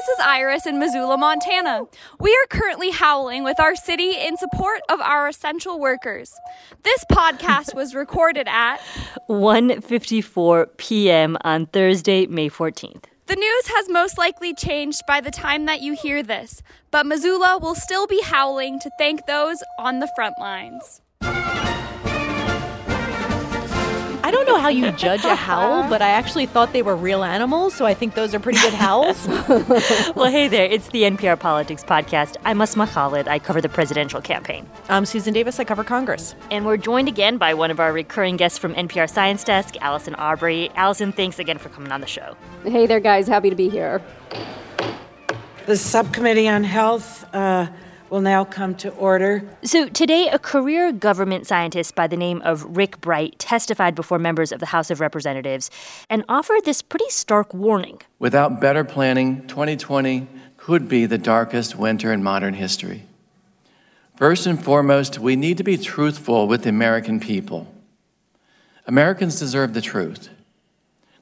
this is Iris in Missoula, Montana. We are currently howling with our city in support of our essential workers. This podcast was recorded at 1:54 p.m. on Thursday, May 14th. The news has most likely changed by the time that you hear this, but Missoula will still be howling to thank those on the front lines. I don't know how you judge a howl, but I actually thought they were real animals, so I think those are pretty good howls. well, hey there, it's the NPR Politics Podcast. I'm Asma Khalid. I cover the presidential campaign. I'm Susan Davis. I cover Congress. And we're joined again by one of our recurring guests from NPR Science Desk, Allison Aubrey. Allison, thanks again for coming on the show. Hey there, guys. Happy to be here. The Subcommittee on Health. Uh, will now come to order. So, today, a career government scientist by the name of Rick Bright testified before members of the House of Representatives and offered this pretty stark warning. Without better planning, 2020 could be the darkest winter in modern history. First and foremost, we need to be truthful with the American people. Americans deserve the truth.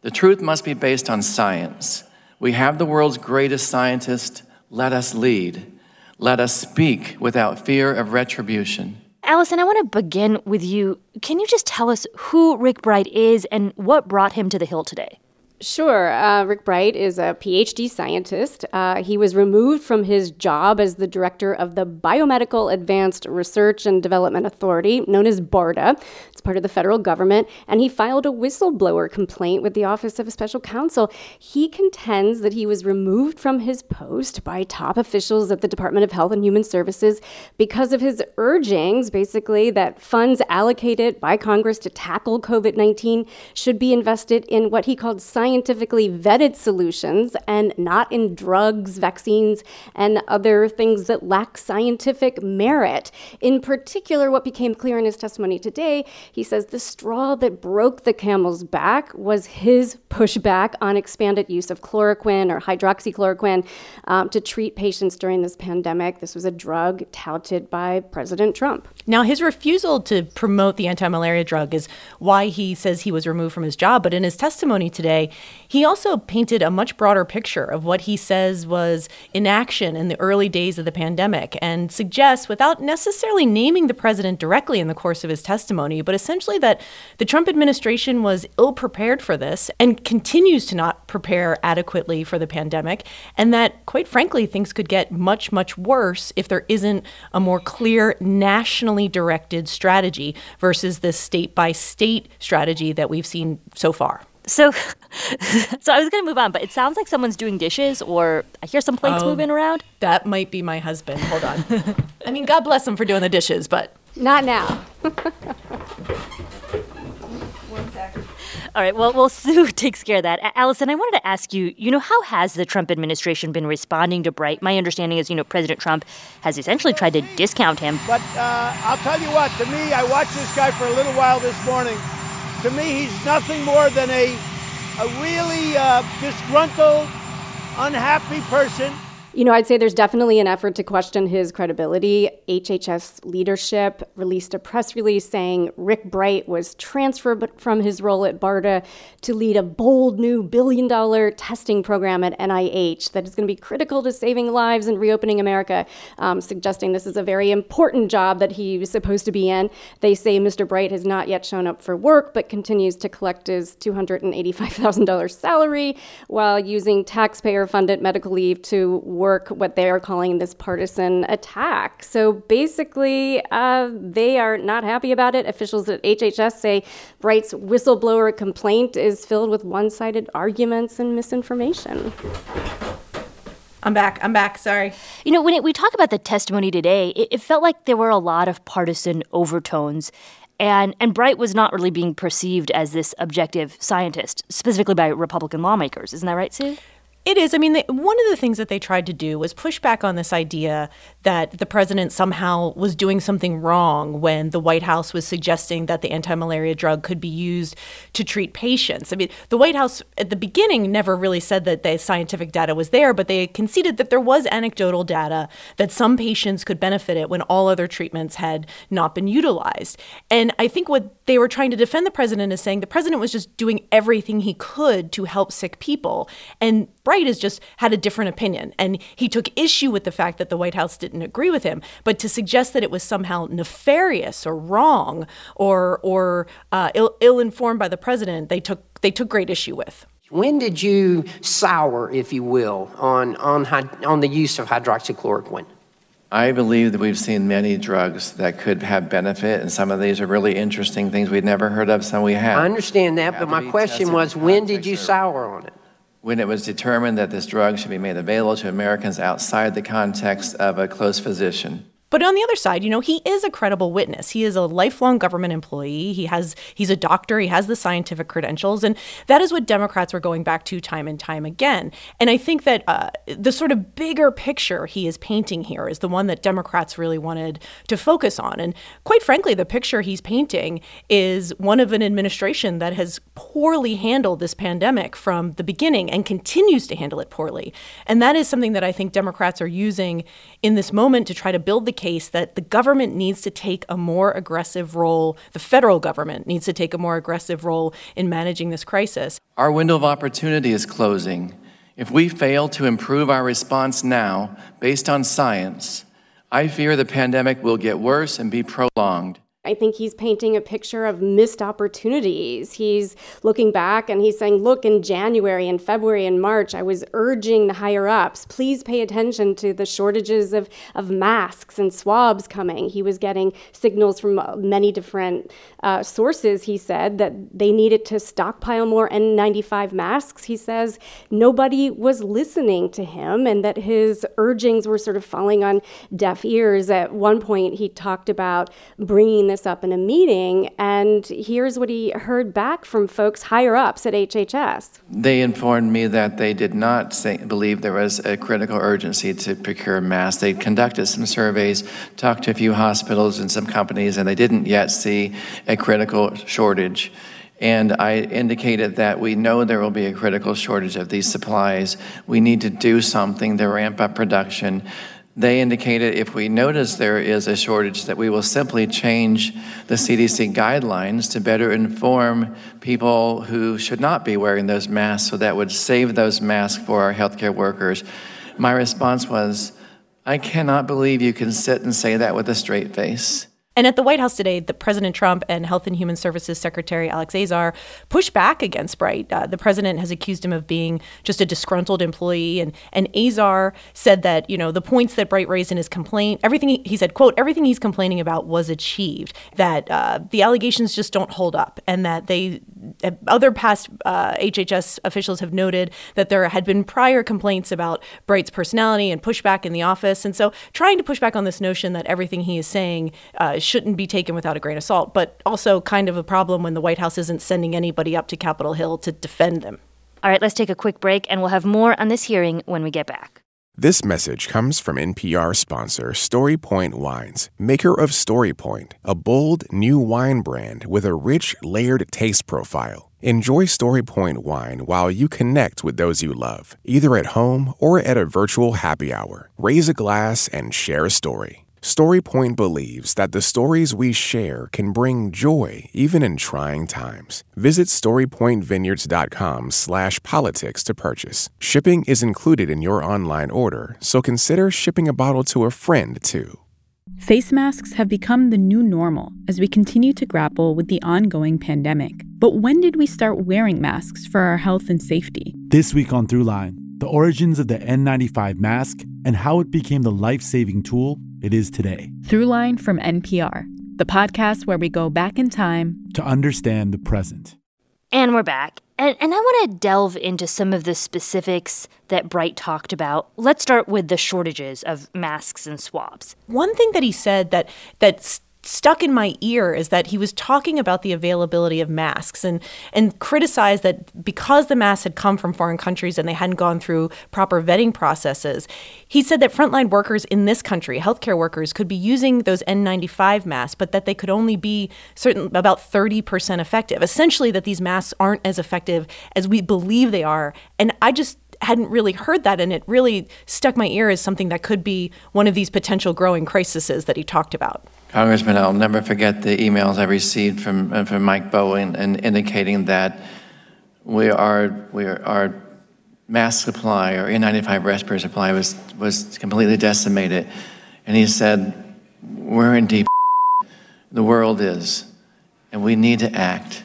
The truth must be based on science. We have the world's greatest scientists. Let us lead. Let us speak without fear of retribution. Allison, I want to begin with you. Can you just tell us who Rick Bright is and what brought him to the Hill today? Sure. Uh, Rick Bright is a PhD scientist. Uh, he was removed from his job as the director of the Biomedical Advanced Research and Development Authority, known as BARDA. It's part of the federal government, and he filed a whistleblower complaint with the Office of a Special Counsel. He contends that he was removed from his post by top officials at the Department of Health and Human Services because of his urgings, basically, that funds allocated by Congress to tackle COVID 19 should be invested in what he called science scientifically vetted solutions and not in drugs, vaccines, and other things that lack scientific merit. In particular, what became clear in his testimony today, he says the straw that broke the camel's back was his pushback on expanded use of chloroquine or hydroxychloroquine um, to treat patients during this pandemic. This was a drug touted by President Trump. Now, his refusal to promote the anti malaria drug is why he says he was removed from his job. But in his testimony today, he also painted a much broader picture of what he says was inaction in the early days of the pandemic and suggests, without necessarily naming the president directly in the course of his testimony, but essentially that the Trump administration was ill prepared for this and continues to not prepare adequately for the pandemic, and that, quite frankly, things could get much, much worse if there isn't a more clear nationally directed strategy versus this state by state strategy that we've seen so far. So, so I was going to move on, but it sounds like someone's doing dishes, or I hear some plates oh, moving around. That might be my husband. Hold on. I mean, God bless him for doing the dishes, but not now. All right. Well, well, Sue takes care of that. Allison, I wanted to ask you. You know, how has the Trump administration been responding to Bright? My understanding is, you know, President Trump has essentially tried to discount him. But uh, I'll tell you what. To me, I watched this guy for a little while this morning to me, he's nothing more than a, a really uh, disgruntled, unhappy person you know, I'd say there's definitely an effort to question his credibility. HHS leadership released a press release saying Rick Bright was transferred from his role at BARDA to lead a bold new billion dollar testing program at NIH that is going to be critical to saving lives and reopening America, um, suggesting this is a very important job that he was supposed to be in. They say Mr. Bright has not yet shown up for work, but continues to collect his $285,000 salary while using taxpayer funded medical leave to work work what they are calling this partisan attack. So basically, uh, they are not happy about it. Officials at HHS say Bright's whistleblower complaint is filled with one sided arguments and misinformation. I'm back. I'm back. Sorry. You know, when it, we talk about the testimony today, it, it felt like there were a lot of partisan overtones and and Bright was not really being perceived as this objective scientist, specifically by Republican lawmakers. Isn't that right, Sue? It is. I mean, they, one of the things that they tried to do was push back on this idea that the president somehow was doing something wrong when the White House was suggesting that the anti malaria drug could be used to treat patients. I mean, the White House at the beginning never really said that the scientific data was there, but they conceded that there was anecdotal data that some patients could benefit it when all other treatments had not been utilized. And I think what they were trying to defend the president is saying the president was just doing everything he could to help sick people. And Bright Bright has just had a different opinion. And he took issue with the fact that the White House didn't agree with him. But to suggest that it was somehow nefarious or wrong or, or uh, ill informed by the president, they took, they took great issue with. When did you sour, if you will, on, on, on the use of hydroxychloroquine? I believe that we've seen many drugs that could have benefit, and some of these are really interesting things we'd never heard of, some we have. I understand that, but my question was when did you sour on it? When it was determined that this drug should be made available to Americans outside the context of a close physician. But on the other side, you know, he is a credible witness. He is a lifelong government employee. He has he's a doctor, he has the scientific credentials, and that is what Democrats were going back to time and time again. And I think that uh, the sort of bigger picture he is painting here is the one that Democrats really wanted to focus on. And quite frankly, the picture he's painting is one of an administration that has poorly handled this pandemic from the beginning and continues to handle it poorly. And that is something that I think Democrats are using in this moment to try to build the case that the government needs to take a more aggressive role, the federal government needs to take a more aggressive role in managing this crisis. Our window of opportunity is closing. If we fail to improve our response now based on science, I fear the pandemic will get worse and be prolonged. I think he's painting a picture of missed opportunities. He's looking back and he's saying, look, in January and February and March, I was urging the higher ups, please pay attention to the shortages of, of masks and swabs coming. He was getting signals from many different uh, sources, he said, that they needed to stockpile more N95 masks. He says nobody was listening to him and that his urgings were sort of falling on deaf ears. At one point, he talked about bringing this up in a meeting, and here's what he heard back from folks higher ups at HHS. They informed me that they did not say, believe there was a critical urgency to procure masks. They conducted some surveys, talked to a few hospitals and some companies, and they didn't yet see a critical shortage. And I indicated that we know there will be a critical shortage of these supplies. We need to do something to ramp up production they indicated if we notice there is a shortage, that we will simply change the CDC guidelines to better inform people who should not be wearing those masks, so that would save those masks for our healthcare workers. My response was, I cannot believe you can sit and say that with a straight face. And at the White House today, the President Trump and Health and Human Services Secretary Alex Azar pushed back against Bright. Uh, the president has accused him of being just a disgruntled employee, and and Azar said that you know the points that Bright raised in his complaint, everything he, he said, quote, everything he's complaining about was achieved. That uh, the allegations just don't hold up, and that they other past uh, HHS officials have noted that there had been prior complaints about Bright's personality and pushback in the office, and so trying to push back on this notion that everything he is saying uh, shouldn't be taken without a grain of salt, but also kind of a problem when the White House isn't sending anybody up to Capitol Hill to defend them. All right, let's take a quick break, and we'll have more on this hearing when we get back. This message comes from NPR sponsor StoryPoint Wines, maker of StoryPoint, a bold new wine brand with a rich, layered taste profile. Enjoy StoryPoint wine while you connect with those you love, either at home or at a virtual happy hour. Raise a glass and share a story. StoryPoint believes that the stories we share can bring joy even in trying times. Visit storypointvineyards.com slash politics to purchase. Shipping is included in your online order, so consider shipping a bottle to a friend too. Face masks have become the new normal as we continue to grapple with the ongoing pandemic. But when did we start wearing masks for our health and safety? This week on Throughline, the origins of the N95 mask and how it became the life saving tool it is today. Throughline from NPR, the podcast where we go back in time to understand the present. And we're back. And, and I want to delve into some of the specifics that Bright talked about. Let's start with the shortages of masks and swabs. One thing that he said that that's stuck in my ear is that he was talking about the availability of masks and and criticized that because the masks had come from foreign countries and they hadn't gone through proper vetting processes, he said that frontline workers in this country, healthcare workers, could be using those N95 masks, but that they could only be certain about 30% effective. Essentially, that these masks aren't as effective as we believe they are. And I just hadn't really heard that, and it really stuck my ear as something that could be one of these potential growing crises that he talked about. Congressman, I'll never forget the emails I received from, uh, from Mike Bowen and indicating that we are, we are mask supply or N95 respirator supply was, was completely decimated. And he said, We're in deep. The world is, and we need to act.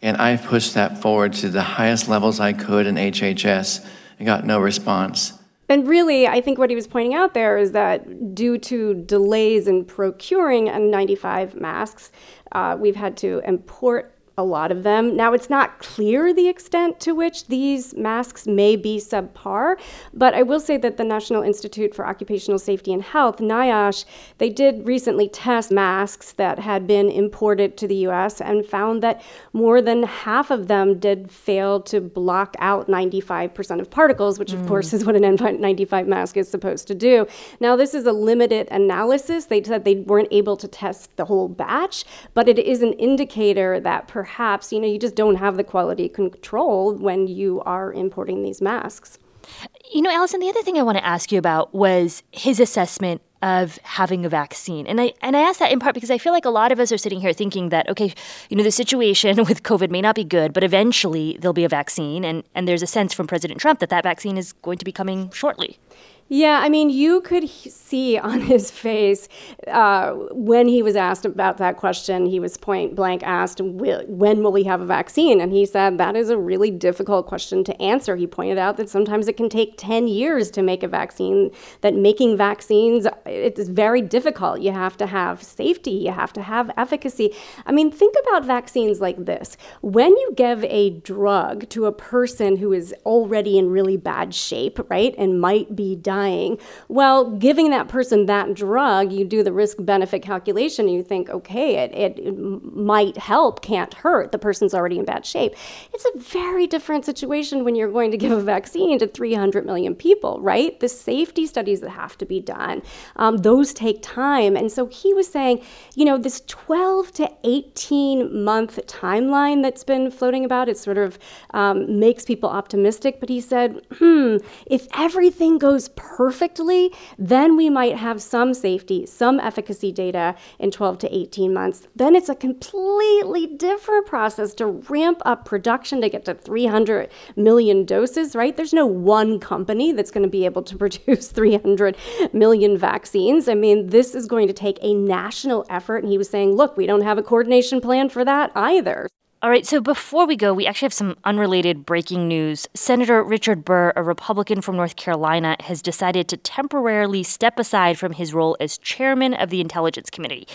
And I pushed that forward to the highest levels I could in HHS and got no response. And really, I think what he was pointing out there is that due to delays in procuring N95 masks, uh, we've had to import a lot of them. Now, it's not clear the extent to which these masks may be subpar, but I will say that the National Institute for Occupational Safety and Health, NIOSH, they did recently test masks that had been imported to the US and found that more than half of them did fail to block out 95% of particles, which, of mm. course, is what an N95 mask is supposed to do. Now, this is a limited analysis. They said they weren't able to test the whole batch, but it is an indicator that perhaps perhaps, you know, you just don't have the quality control when you are importing these masks. You know, Allison, the other thing I want to ask you about was his assessment of having a vaccine. And I and I ask that in part because I feel like a lot of us are sitting here thinking that okay, you know, the situation with COVID may not be good, but eventually there'll be a vaccine and and there's a sense from President Trump that that vaccine is going to be coming shortly. Yeah, I mean, you could see on his face uh, when he was asked about that question, he was point blank asked, When will we have a vaccine? And he said, That is a really difficult question to answer. He pointed out that sometimes it can take 10 years to make a vaccine, that making vaccines it's very difficult. You have to have safety, you have to have efficacy. I mean, think about vaccines like this. When you give a drug to a person who is already in really bad shape, right, and might be dying, dying. Well, giving that person that drug, you do the risk benefit calculation and you think, okay, it, it, might help, can't hurt. The person's already in bad shape. It's a very different situation when you're going to give a vaccine to 300 million people, right? The safety studies that have to be done, um, those take time. And so he was saying, you know, this 12 to 18 month timeline that's been floating about, it sort of um, makes people optimistic. But he said, hmm, if everything goes perfectly, then we might have some safety, some efficacy data in 12 to 18 months. Then it's a completely different process to ramp up production to get to 300 million doses, right? There's no one company that's going to be able to produce 300 million vaccines. I mean, this is going to take a national effort. And he was saying, look, we don't have a coordination plan for that either. All right, so before we go, we actually have some unrelated breaking news. Senator Richard Burr, a Republican from North Carolina, has decided to temporarily step aside from his role as chairman of the Intelligence Committee.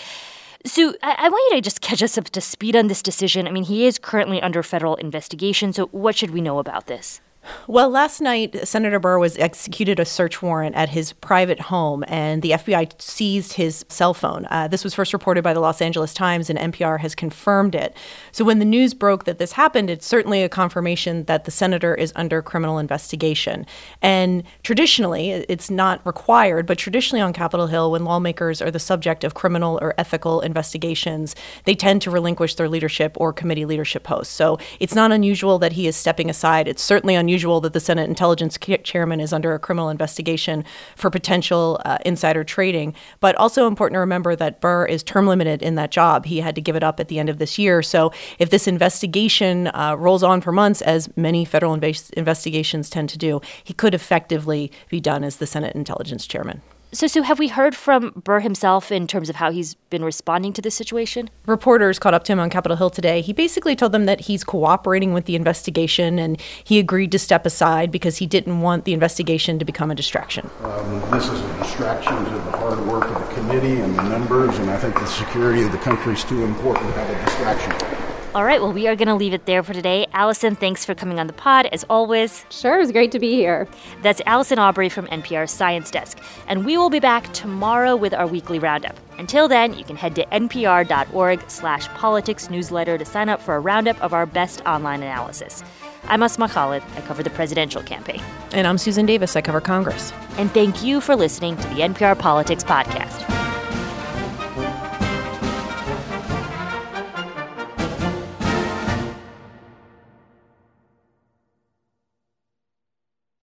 Sue, I-, I want you to just catch us up to speed on this decision. I mean, he is currently under federal investigation, so what should we know about this? Well, last night, Senator Burr was executed a search warrant at his private home, and the FBI seized his cell phone. Uh, this was first reported by the Los Angeles Times, and NPR has confirmed it. So, when the news broke that this happened, it's certainly a confirmation that the senator is under criminal investigation. And traditionally, it's not required, but traditionally on Capitol Hill, when lawmakers are the subject of criminal or ethical investigations, they tend to relinquish their leadership or committee leadership posts. So, it's not unusual that he is stepping aside. It's certainly unusual unusual that the Senate Intelligence Chairman is under a criminal investigation for potential uh, insider trading. But also important to remember that Burr is term limited in that job. He had to give it up at the end of this year. So if this investigation uh, rolls on for months, as many federal inv- investigations tend to do, he could effectively be done as the Senate Intelligence Chairman. So, Sue, have we heard from Burr himself in terms of how he's been responding to this situation? Reporters caught up to him on Capitol Hill today. He basically told them that he's cooperating with the investigation and he agreed to step aside because he didn't want the investigation to become a distraction. Um, this is a distraction to the hard work of the committee and the members, and I think the security of the country is too important to have a distraction. All right, well, we are going to leave it there for today. Allison, thanks for coming on the pod, as always. Sure, it was great to be here. That's Allison Aubrey from NPR's Science Desk. And we will be back tomorrow with our weekly roundup. Until then, you can head to npr.org slash politics newsletter to sign up for a roundup of our best online analysis. I'm Asma Khalid. I cover the presidential campaign. And I'm Susan Davis. I cover Congress. And thank you for listening to the NPR Politics Podcast.